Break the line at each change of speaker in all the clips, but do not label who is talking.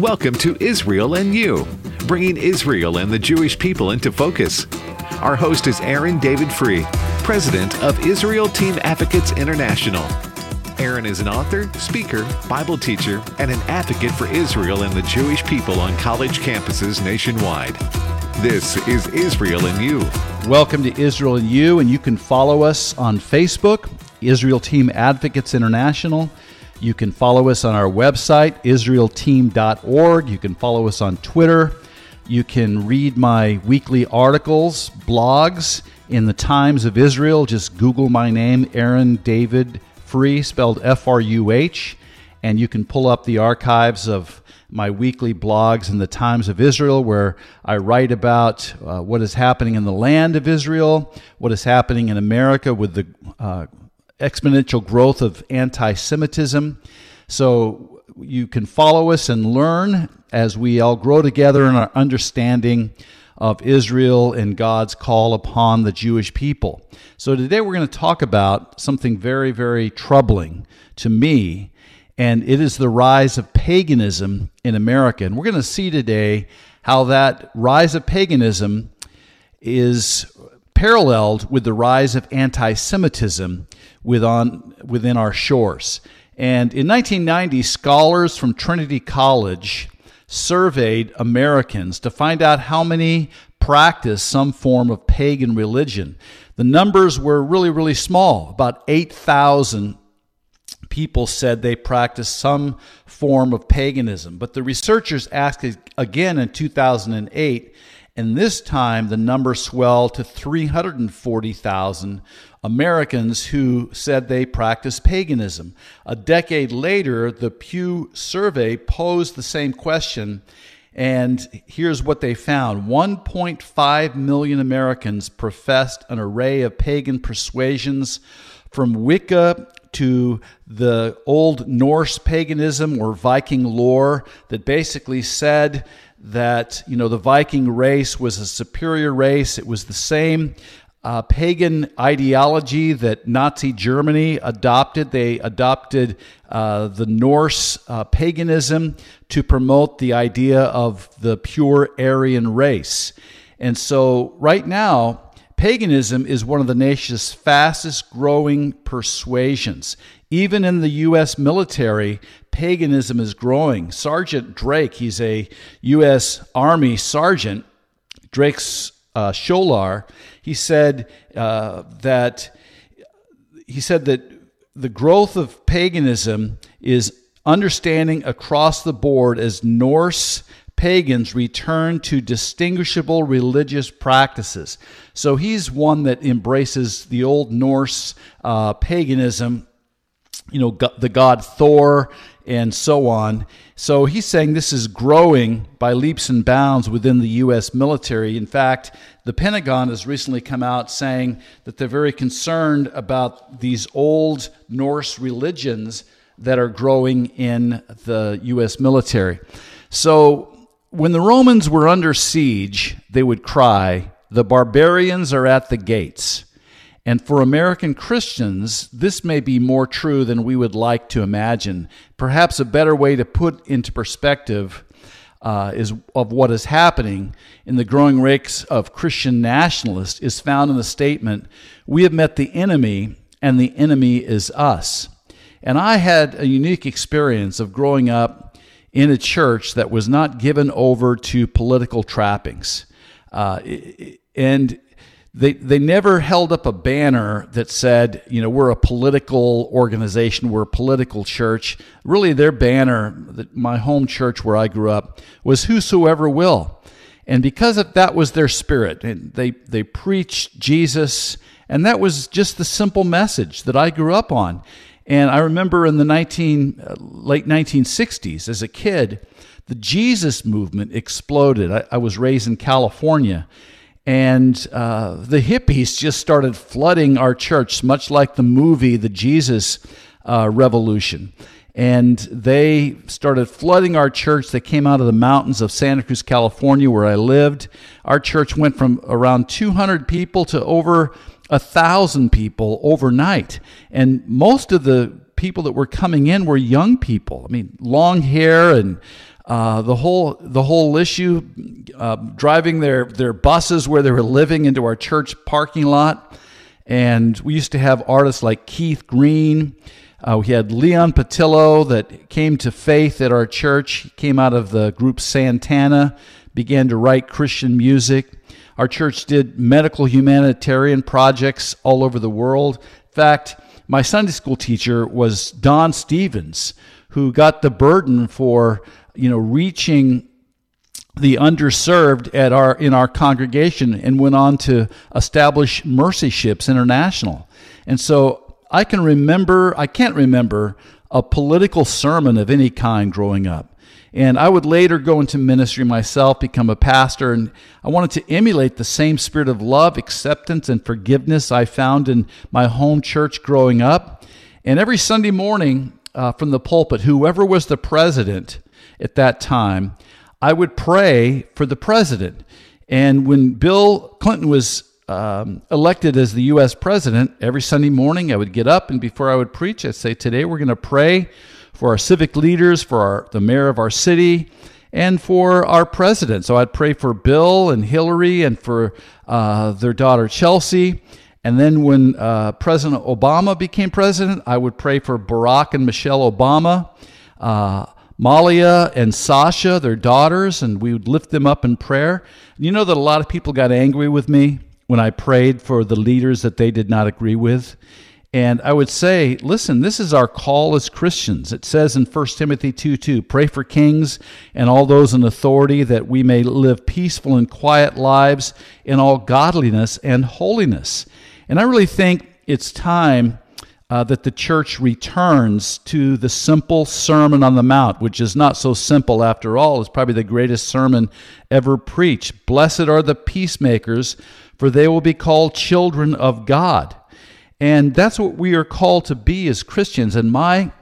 Welcome to Israel and You, bringing Israel and the Jewish people into focus. Our host is Aaron David Fruh, president of Israel Team Advocates International. Aaron is an author, speaker, Bible teacher, and an advocate for Israel and the Jewish people on college campuses nationwide. This is Israel and You.
Welcome to Israel and You, and you can follow us on Facebook, Israel Team Advocates International. You can follow us on our website, israelteam.org. You can follow us on Twitter. You can read my weekly articles, blogs in the Times of Israel. Just Google my name, Aaron David Fruh, spelled F R U H, and you can pull up the archives of my weekly blogs in the Times of Israel, where I write about uh, what is happening in the land of Israel, what is happening in America with the uh, exponential growth of anti Semitism. So you can follow us and learn as we all grow together in our understanding of Israel and God's call upon the Jewish people. So today we're going to talk about something very, very troubling to me, and it is the rise of paganism in America. And we're going to see today how that rise of paganism is paralleled with the rise of anti Semitism within our shores. And in 1990, scholars from Trinity College surveyed Americans to find out how many practice some form of pagan religion. The numbers were really, really small. About 8,000 people said they practiced some form of paganism. But the researchers asked again in 2008 and this time, the number swelled to 340,000 Americans who said they practiced paganism. A decade later, the Pew survey posed the same question, and here's what they found 1.5 million Americans professed an array of pagan persuasions from Wicca to the old Norse paganism or Viking lore that basically said that you know the Viking race was a superior race. It was the same uh, pagan ideology that Nazi Germany adopted. They adopted uh, the Norse uh, paganism to promote the idea of the pure Aryan race. And so, right now, paganism is one of the nation's fastest growing persuasions. Even in the U.S. military, paganism is growing. Sergeant Drake, he's a U.S. Army sergeant, Drake's uh, Scholar, he said uh, that he said that the growth of paganism is understanding across the board as Norse pagans return to distinguishable religious practices. So he's one that embraces the old Norse uh, paganism you know, the god Thor and so on. So he's saying this is growing by leaps and bounds within the U.S. military. In fact, the Pentagon has recently come out saying that they're very concerned about these old Norse religions that are growing in the U.S. military. So when the Romans were under siege, they would cry, The barbarians are at the gates. And for American Christians, this may be more true than we would like to imagine. Perhaps a better way to put into perspective uh, is of what is happening in the growing ranks of Christian nationalists is found in the statement, "We have met the enemy, and the enemy is us." And I had a unique experience of growing up in a church that was not given over to political trappings, uh, and they they never held up a banner that said, you know, we're a political organization, we're a political church. Really, their banner, my home church where I grew up, was whosoever will. And because of that was their spirit, and they they preached Jesus, and that was just the simple message that I grew up on. And I remember in the 19 uh, late 1960s as a kid, the Jesus movement exploded. I, I was raised in California and uh, the hippies just started flooding our church, much like the movie The Jesus uh, Revolution. And they started flooding our church. They came out of the mountains of Santa Cruz, California, where I lived. Our church went from around 200 people to over a thousand people overnight. And most of the people that were coming in were young people. I mean, long hair and uh, the whole the whole issue, uh, driving their their buses where they were living into our church parking lot, and we used to have artists like Keith Green. Uh, we had Leon Patillo that came to faith at our church. He came out of the group Santana, began to write Christian music. Our church did medical humanitarian projects all over the world. In fact, my Sunday school teacher was Don Stephens, who got the burden for you know, reaching the underserved at our in our congregation and went on to establish Mercy Ships International. And so I can remember I can't remember a political sermon of any kind growing up. And I would later go into ministry myself, become a pastor, and I wanted to emulate the same spirit of love, acceptance, and forgiveness I found in my home church growing up. And every Sunday morning uh, from the pulpit, whoever was the president at that time, I would pray for the president. And when Bill Clinton was um, elected as the U.S. president, every Sunday morning I would get up and before I would preach, I'd say, Today we're going to pray for our civic leaders, for our, the mayor of our city, and for our president. So I'd pray for Bill and Hillary and for uh, their daughter Chelsea. And then when uh, President Obama became president, I would pray for Barack and Michelle Obama. Uh, Malia and Sasha, their daughters, and we would lift them up in prayer. You know that a lot of people got angry with me when I prayed for the leaders that they did not agree with. And I would say, listen, this is our call as Christians. It says in 1 Timothy 2 2, pray for kings and all those in authority that we may live peaceful and quiet lives in all godliness and holiness. And I really think it's time uh, that the church returns to the simple Sermon on the Mount, which is not so simple after all. It's probably the greatest sermon ever preached. Blessed are the peacemakers, for they will be called children of God. And that's what we are called to be as Christians. And my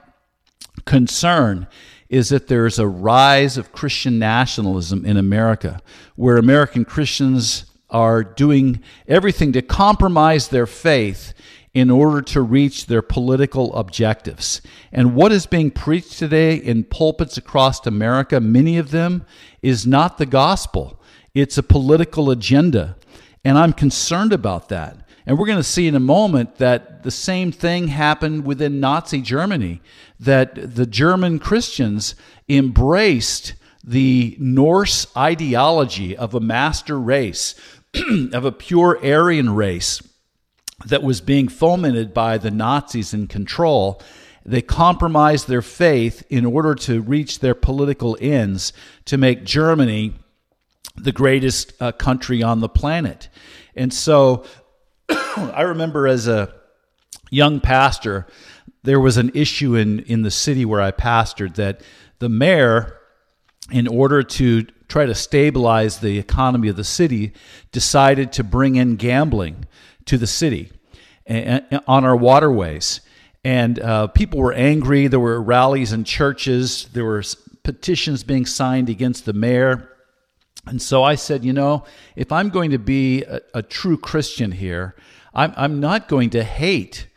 concern is that there's a rise of Christian nationalism in America, where American Christians are doing everything to compromise their faith in order to reach their political objectives. And what is being preached today in pulpits across America, many of them, is not the gospel. It's a political agenda. And I'm concerned about that. And we're going to see in a moment that the same thing happened within Nazi Germany, that the German Christians embraced the Norse ideology of a master race, of a pure Aryan race that was being fomented by the Nazis in control. They compromised their faith in order to reach their political ends to make Germany the greatest uh, country on the planet. And so I remember as a young pastor, there was an issue in, in the city where I pastored that the mayor, in order to try to stabilize the economy of the city, decided to bring in gambling to the city and, on our waterways. And uh, people were angry. There were rallies in churches. There were petitions being signed against the mayor. And so I said, you know, if I'm going to be a, a true Christian here, I'm, I'm not going to hate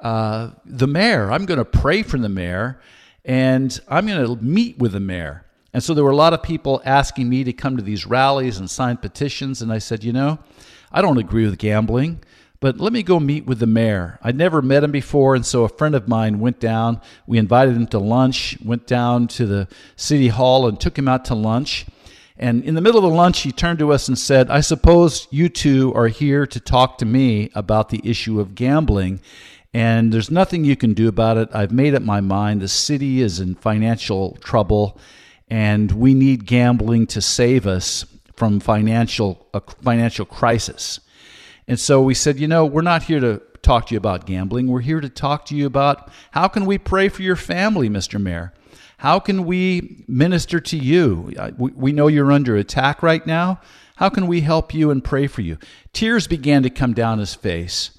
uh, the mayor. I'm going to pray for the mayor and I'm going to meet with the mayor. And so there were a lot of people asking me to come to these rallies and sign petitions. And I said, you know, I don't agree with gambling, but let me go meet with the mayor. I'd never met him before. And so a friend of mine went down. We invited him to lunch, went down to the city hall and took him out to lunch. And in the middle of the lunch, he turned to us and said, I suppose you two are here to talk to me about the issue of gambling. And there's nothing you can do about it. I've made up my mind. The city is in financial trouble and we need gambling to save us from financial a financial crisis. And so we said, you know, we're not here to talk to you about gambling. We're here to talk to you about how can we pray for your family, Mr. Mayor? How can we minister to you? We know you're under attack right now. How can we help you and pray for you? Tears began to come down his face.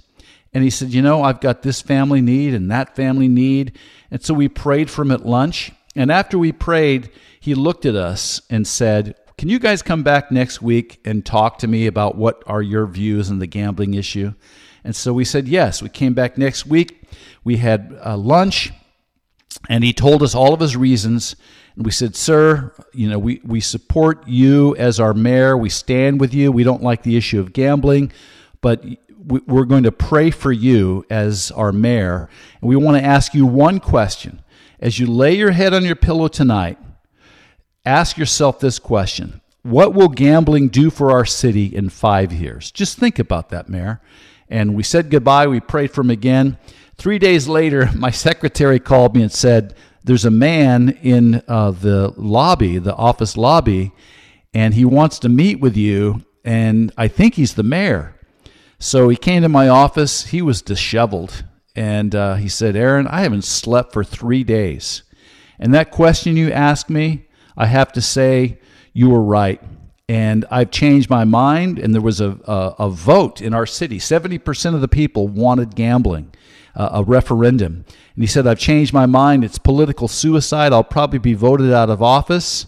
And he said, You know, I've got this family need and that family need. And so we prayed for him at lunch. And after we prayed, he looked at us and said, Can you guys come back next week and talk to me about what are your views on the gambling issue? And so we said, Yes. We came back next week. We had uh, lunch. And he told us all of his reasons. And we said, Sir, you know, we, we support you as our mayor. We stand with you. We don't like the issue of gambling, but we're going to pray for you as our mayor. And we want to ask you one question. As you lay your head on your pillow tonight, ask yourself this question What will gambling do for our city in five years? Just think about that, Mayor. And we said goodbye. We prayed for him again. Three days later, my secretary called me and said, There's a man in uh, the lobby, the office lobby, and he wants to meet with you. And I think he's the mayor. So he came to my office. He was disheveled. And uh, he said, Aaron, I haven't slept for three days. And that question you asked me, I have to say, you were right. And I've changed my mind. And there was a, a, a vote in our city 70% of the people wanted gambling, uh, a referendum. And he said, I've changed my mind. It's political suicide. I'll probably be voted out of office.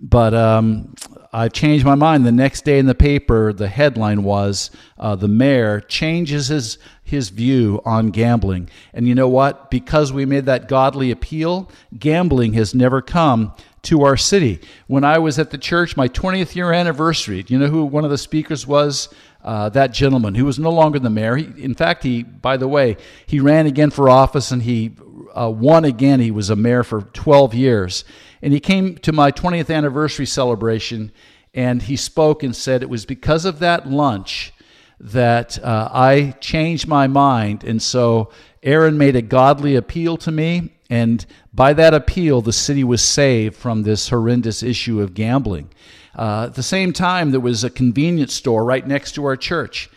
But um, I've changed my mind. The next day in the paper, the headline was uh, the mayor changes his his view on gambling. And you know what? Because we made that godly appeal, gambling has never come to our city. When I was at the church, my 20th year anniversary, do you know who one of the speakers was? Uh, that gentleman who was no longer the mayor. He, in fact, he, by the way, he ran again for office and he uh, won again. He was a mayor for 12 years. And he came to my 20th anniversary celebration and he spoke and said it was because of that lunch that uh, I changed my mind. And so Aaron made a godly appeal to me. And by that appeal, the city was saved from this horrendous issue of gambling. Uh, at the same time, there was a convenience store right next to our church.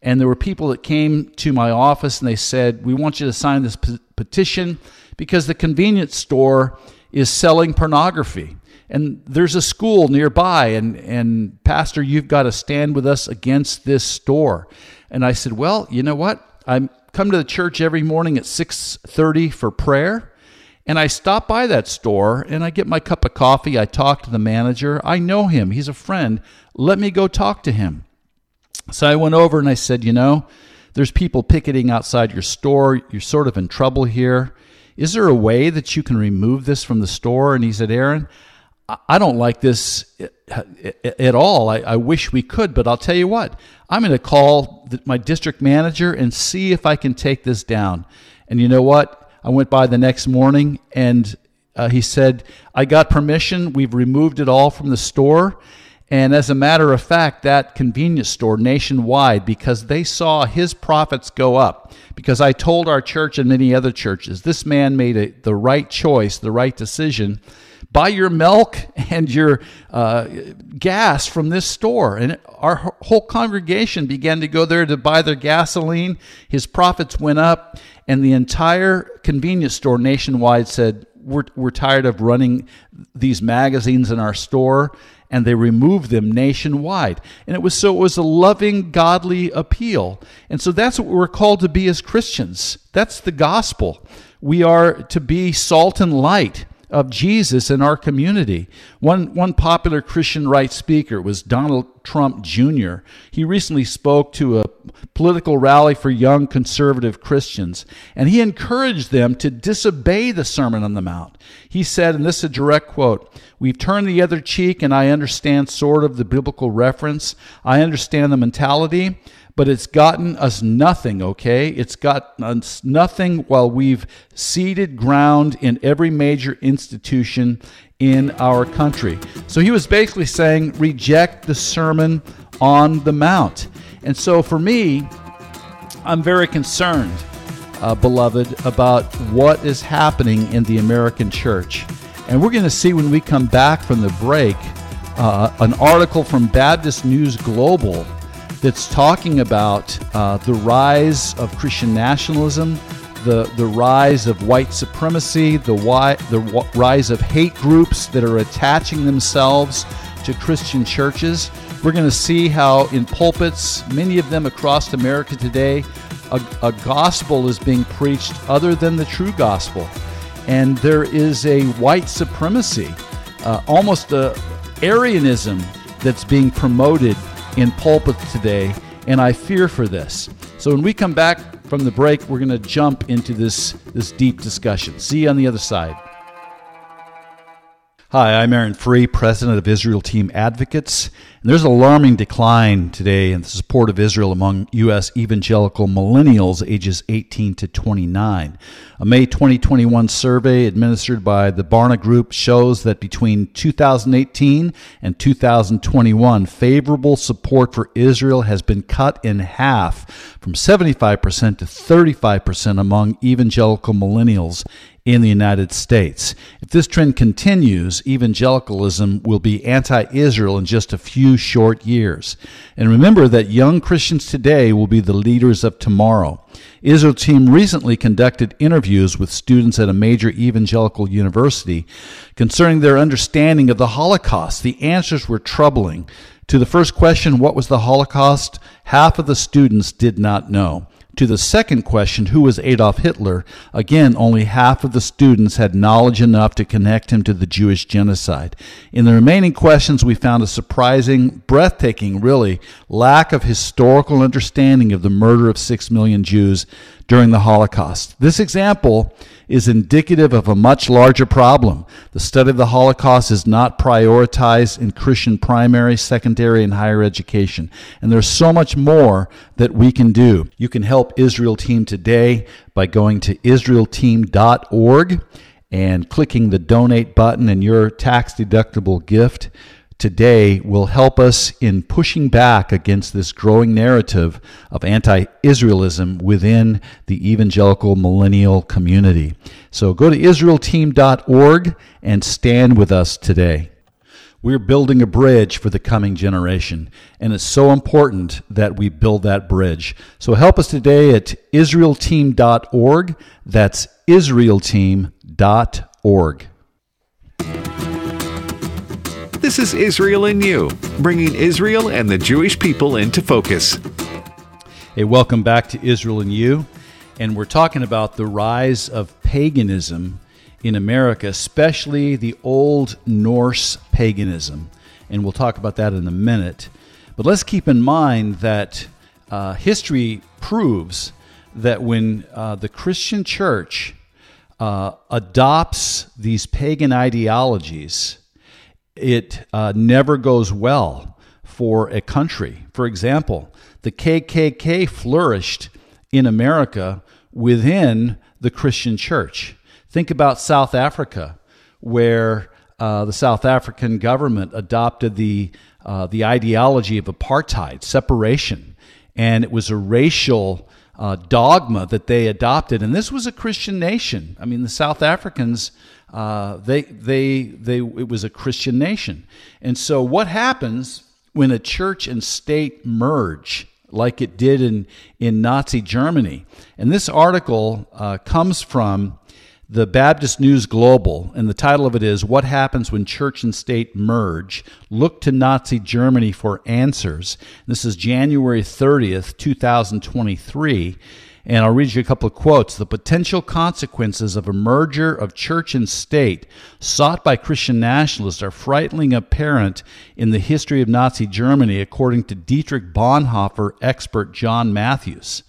And there were people that came to my office and they said, We want you to sign this p- petition because the convenience store is selling pornography. And there's a school nearby, and, and Pastor, you've got to stand with us against this store. And I said, Well, you know what? I come to the church every morning at 6:30 for prayer. And I stop by that store and I get my cup of coffee. I talk to the manager. I know him. He's a friend. Let me go talk to him. So I went over and I said, You know, there's people picketing outside your store. You're sort of in trouble here. Is there a way that you can remove this from the store? And he said, Aaron, I don't like this uh, at all. I, I, wish we could, but I'll tell you what, I'm going to call my district manager and see if I can take this down. And you know what? I went by the next morning and uh, he said, I got permission. We've removed it all from the store. And as a matter of fact, that convenience store nationwide, because they saw his profits go up, because I told our church and many other churches, this man made a, the right choice, the right decision. Buy your milk and your uh, gas from this store. And our whole congregation began to go there to buy their gasoline. His profits went up, and the entire convenience store nationwide said, we're, we're tired of running these magazines in our store and they removed them nationwide. And it was so it was a loving, godly appeal. And so that's what we're called to be as Christians. That's the gospel. We are to be salt and light of Jesus in our community. One, one popular Christian right speaker was Donald Trump Jr. He recently spoke to a political rally for young conservative Christians, and he encouraged them to disobey the Sermon on the Mount. He said, and this is a direct quote We've turned the other cheek, and I understand sort of the biblical reference. I understand the mentality but it's gotten us nothing, okay? It's got us nothing while we've ceded ground in every major institution in our country. So he was basically saying, reject the Sermon on the Mount. And so for me, I'm very concerned, uh, beloved, about what is happening in the American church. And we're going to see when we come back from the break uh, an article from Baptist News Global that's talking about uh, the rise of Christian nationalism, the, the rise of white supremacy, the, why, the rise of hate groups that are attaching themselves to Christian churches. We're going to see how, in pulpits, many of them across America today, a, a gospel is being preached other than the true gospel. And there is a white supremacy, uh, almost a Aryanism that's being promoted in pulpits today, and I fear for this. So when we come back from the break, we're going to jump into this, this deep discussion. See you on the other side. Hi, I'm Aaron Fruh, president of Israel Team Advocates. And there's an alarming decline today in the support of Israel among U.S. evangelical millennials ages 18 to 29. A May 2021 survey administered by the Barna Group shows that between 2018 and 2021, favorable support for Israel has been cut in half from 75% to 35% among evangelical millennials in the United States. If this trend continues, evangelicalism will be anti Israel in just a few short years. And remember that young Christians today will be the leaders of tomorrow. Israel Team recently conducted interviews with students at a major evangelical university concerning their understanding of the Holocaust. The answers were troubling. To the first question, what was the Holocaust? Half of the students did not know. To the second question, who was Adolf Hitler? Again, only half of the students had knowledge enough to connect him to the Jewish genocide. In the remaining questions, we found a surprising, breathtaking, really, lack of historical understanding of the murder of six million Jews during the Holocaust. This example is indicative of a much larger problem. The study of the Holocaust is not prioritized in Christian primary, secondary, and higher education. And there's so much more that we can do. You can help Israel Team today by going to israelteam.org and clicking the donate button and your tax deductible gift today will help us in pushing back against this growing narrative of anti Israelism within the evangelical millennial community. So go to IsraelTeam.org and stand with us today. We're building a bridge for the coming generation, and it's so important that we build that bridge. So help us today at IsraelTeam.org. That's IsraelTeam.org.
This is Israel in You, bringing Israel and the Jewish people into focus.
Hey, welcome back to Israel in You. And we're talking about the rise of paganism in America, especially the old Norse paganism. And we'll talk about that in a minute. But let's keep in mind that uh, history proves that when uh, the Christian church uh, adopts these pagan ideologies, it uh, never goes well for a country. For example, the KKK flourished in America within the Christian church. Think about South Africa, where uh, the South African government adopted the, uh, the ideology of apartheid, separation, and it was a racial uh, dogma that they adopted. And this was a Christian nation. I mean, the South Africans uh, they, they, they, it was a Christian nation. And so, what happens when a church and state merge, like it did in, in Nazi Germany? And this article uh, comes from the Baptist News Global, and the title of it is What Happens When Church and State Merge? Look to Nazi Germany for Answers. This is January 30th, 2023. And I'll read you a couple of quotes. The potential consequences of a merger of church and state sought by Christian nationalists are frighteningly apparent in the history of Nazi Germany, according to Dietrich Bonhoeffer expert John Matthews.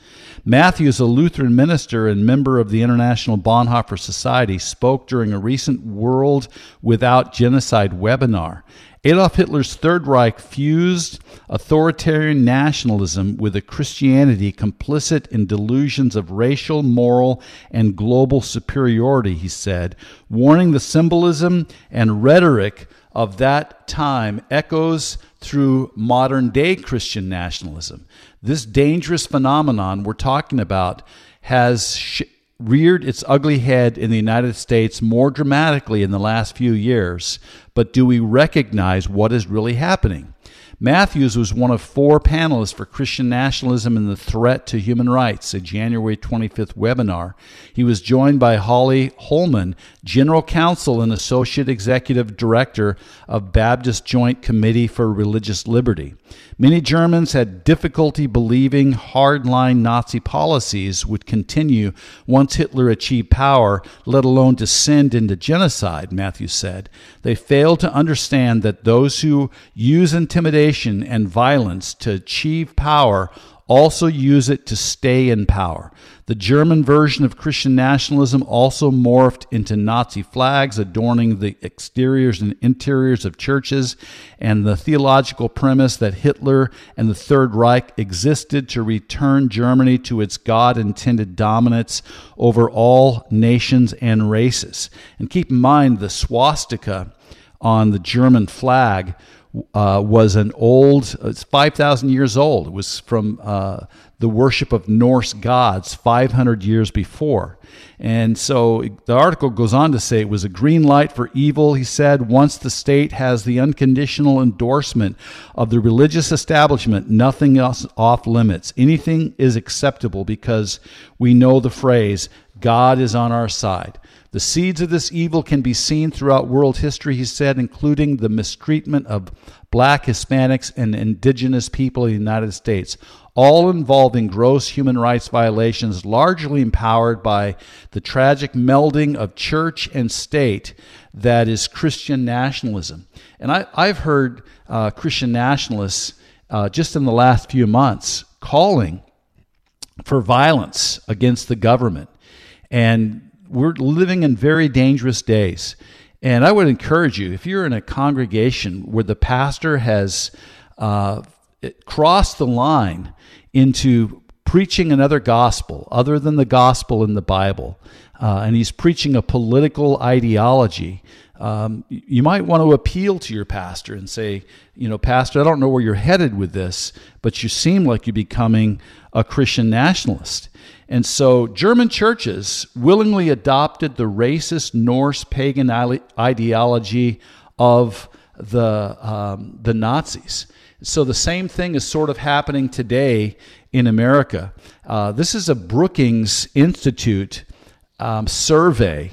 Matthews, a Lutheran minister and member of the International Bonhoeffer Society, spoke during a recent World Without Genocide webinar. Adolf Hitler's Third Reich fused authoritarian nationalism with a Christianity complicit in delusions of racial, moral, and global superiority, he said, warning the symbolism and rhetoric of that time echoes through modern day Christian nationalism. This dangerous phenomenon we're talking about has sh- reared its ugly head in the United States more dramatically in the last few years, but do we recognize what is really happening? Matthews was one of four panelists for Christian Nationalism and the Threat to Human Rights, a January 25th webinar. He was joined by Holly Hollman, General Counsel and Associate Executive Director of Baptist Joint Committee for Religious Liberty. Many Germans had difficulty believing hardline Nazi policies would continue once Hitler achieved power, let alone descend into genocide, Matthews said. They failed to understand that those who use intimidation and violence to achieve power also use it to stay in power. The German version of Christian nationalism also morphed into Nazi flags adorning the exteriors and interiors of churches, and the theological premise that Hitler and the Third Reich existed to return Germany to its God intended dominance over all nations and races. And keep in mind the swastika on the German flag uh, was an old, it's 5,000 years old. It was from uh, the worship of Norse gods 500 years before. And so the article goes on to say it was a green light for evil, he said. Once the state has the unconditional endorsement of the religious establishment, nothing else off limits. Anything is acceptable because we know the phrase, God is on our side. The seeds of this evil can be seen throughout world history, he said, including the mistreatment of black, Hispanics, and indigenous people in the United States, all involving gross human rights violations, largely empowered by the tragic melding of church and state that is Christian nationalism. And I, have heard uh, Christian nationalists uh, just in the last few months calling for violence against the government. And we're living in very dangerous days. And I would encourage you, if you're in a congregation where the pastor has uh, crossed the line into preaching another gospel other than the gospel in the Bible, uh, and he's preaching a political ideology, um, you might want to appeal to your pastor and say, you know, Pastor, I don't know where you're headed with this, but you seem like you're becoming a Christian nationalist. And so German churches willingly adopted the racist Norse pagan ideology of the, um, the Nazis. So the same thing is sort of happening today in America. Uh, this is a Brookings Institute um, survey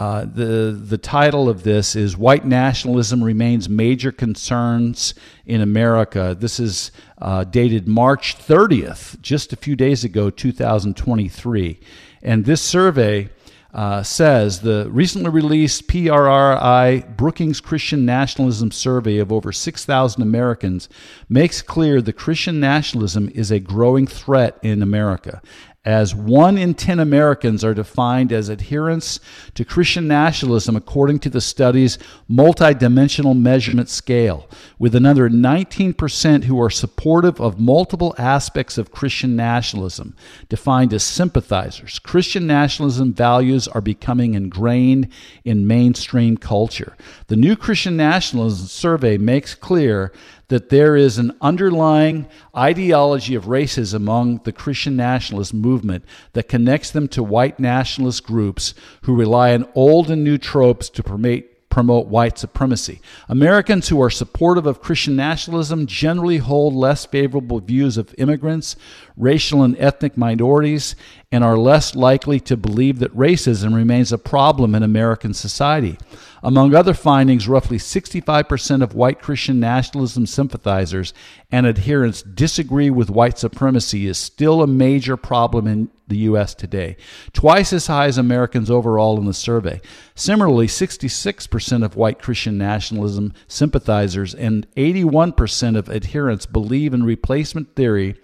uh, the the title of this is "White Nationalism Remains Major Concerns in America." This is uh, dated March 30th, just a few days ago, 2023, and this survey. Uh, says the recently released PRRI Brookings Christian Nationalism Survey of over 6,000 Americans makes clear that Christian nationalism is a growing threat in America as one in 10 Americans are defined as adherents to Christian nationalism according to the study's multidimensional measurement scale, with another 19% who are supportive of multiple aspects of Christian nationalism, defined as sympathizers. Christian nationalism values are becoming ingrained in mainstream culture. The new Christian nationalism survey makes clear that there is an underlying ideology of racism among the Christian nationalist movement that connects them to white nationalist groups who rely on old and new tropes to promote promote white supremacy. Americans who are supportive of Christian nationalism generally hold less favorable views of immigrants, racial and ethnic minorities, and are less likely to believe that racism remains a problem in American society. Among other findings, roughly 65% of white Christian nationalism sympathizers and adherents disagree with white supremacy is still a major problem in the U.S. today, twice as high as Americans overall in the survey. Similarly, 66% of white Christian nationalism sympathizers and 81% of adherents believe in replacement theory,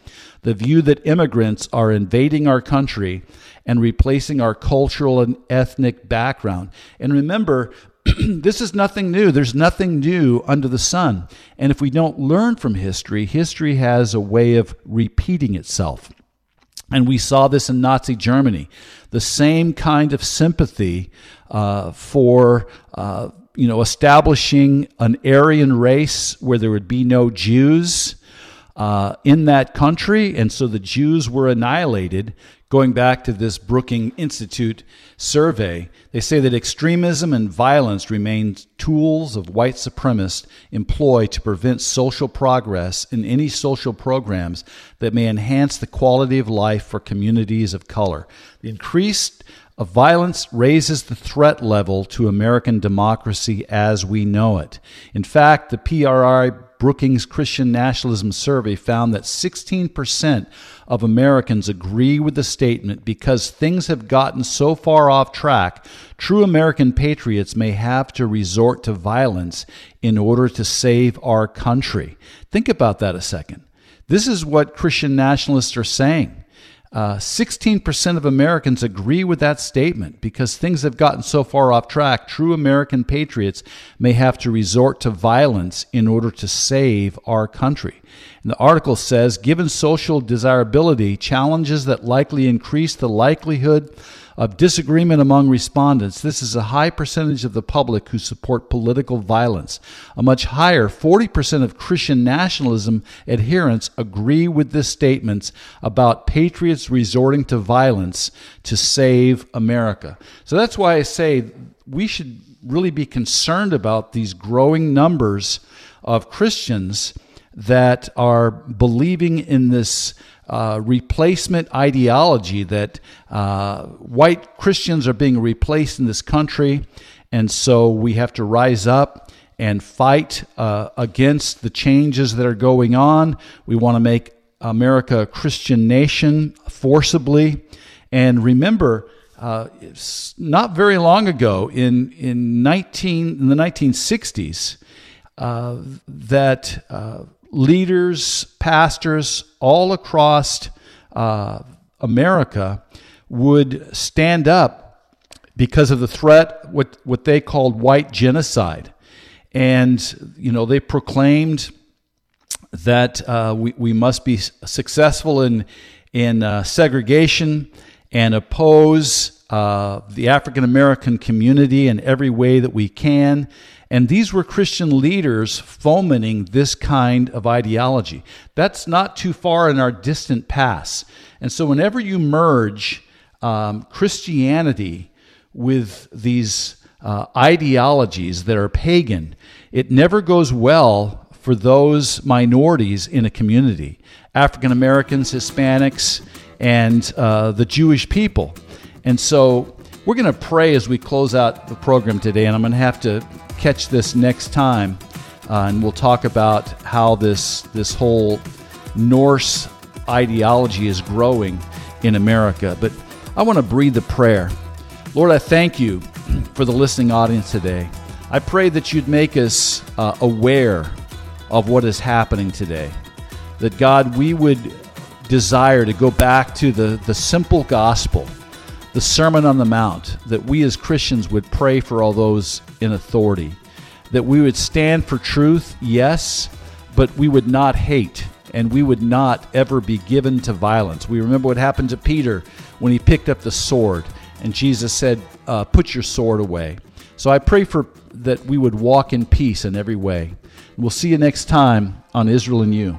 the view that immigrants are invading our country and replacing our cultural and ethnic background. And remember, this is nothing new. There's nothing new under the sun. And if we don't learn from history, history has a way of repeating itself. And we saw this in Nazi Germany. The same kind of sympathy uh, for uh, you know establishing an Aryan race where there would be no Jews uh, in that country, and so the Jews were annihilated Going back to this Brookings Institute survey, they say that extremism and violence remain tools of white supremacists employ to prevent social progress in any social programs that may enhance the quality of life for communities of color. The increased of violence raises the threat level to American democracy as we know it. In fact, the PRRI Brookings Christian Nationalism Survey found that 16% of Americans agree with the statement because things have gotten so far off track, true American patriots may have to resort to violence in order to save our country. Think about that a second. This is what Christian nationalists are saying. Uh, 16% of Americans agree with that statement because things have gotten so far off track. True American patriots may have to resort to violence in order to save our country. And the article says given social desirability, challenges that likely increase the likelihood of disagreement among respondents, this is a high percentage of the public who support political violence. A much higher 40% of Christian nationalism adherents agree with the statements about patriots resorting to violence to save America. So that's why I say we should really be concerned about these growing numbers of Christians that are believing in this uh, replacement ideology that uh, white Christians are being replaced in this country, and so we have to rise up and fight uh, against the changes that are going on. We want to make America a Christian nation forcibly. And remember, uh, not very long ago, in in nineteen in the nineteen sixties, uh, that leaders, pastors all across uh, America would stand up because of the threat, what, what they called white genocide. And, you know, they proclaimed that uh, we, we must be successful in, in uh, segregation and oppose uh, the African American community in every way that we can. And these were Christian leaders fomenting this kind of ideology. That's not too far in our distant past. And so, whenever you merge um, Christianity with these uh, ideologies that are pagan, it never goes well for those minorities in a community African Americans, Hispanics, and uh, the Jewish people. And so, we're going to pray as we close out the program today, and I'm going to have to catch this next time, uh, and we'll talk about how this this whole Norse ideology is growing in America. But I want to breathe a prayer. Lord, I thank you for the listening audience today. I pray that you'd make us uh, aware of what is happening today. That God, we would desire to go back to the, the simple gospel the Sermon on the Mount, that we as Christians would pray for all those in authority, that we would stand for truth, yes, but we would not hate and we would not ever be given to violence. We remember what happened to Peter when he picked up the sword and Jesus said, uh, Put your sword away. So I pray for that we would walk in peace in every way. We'll see you next time on Israel and You.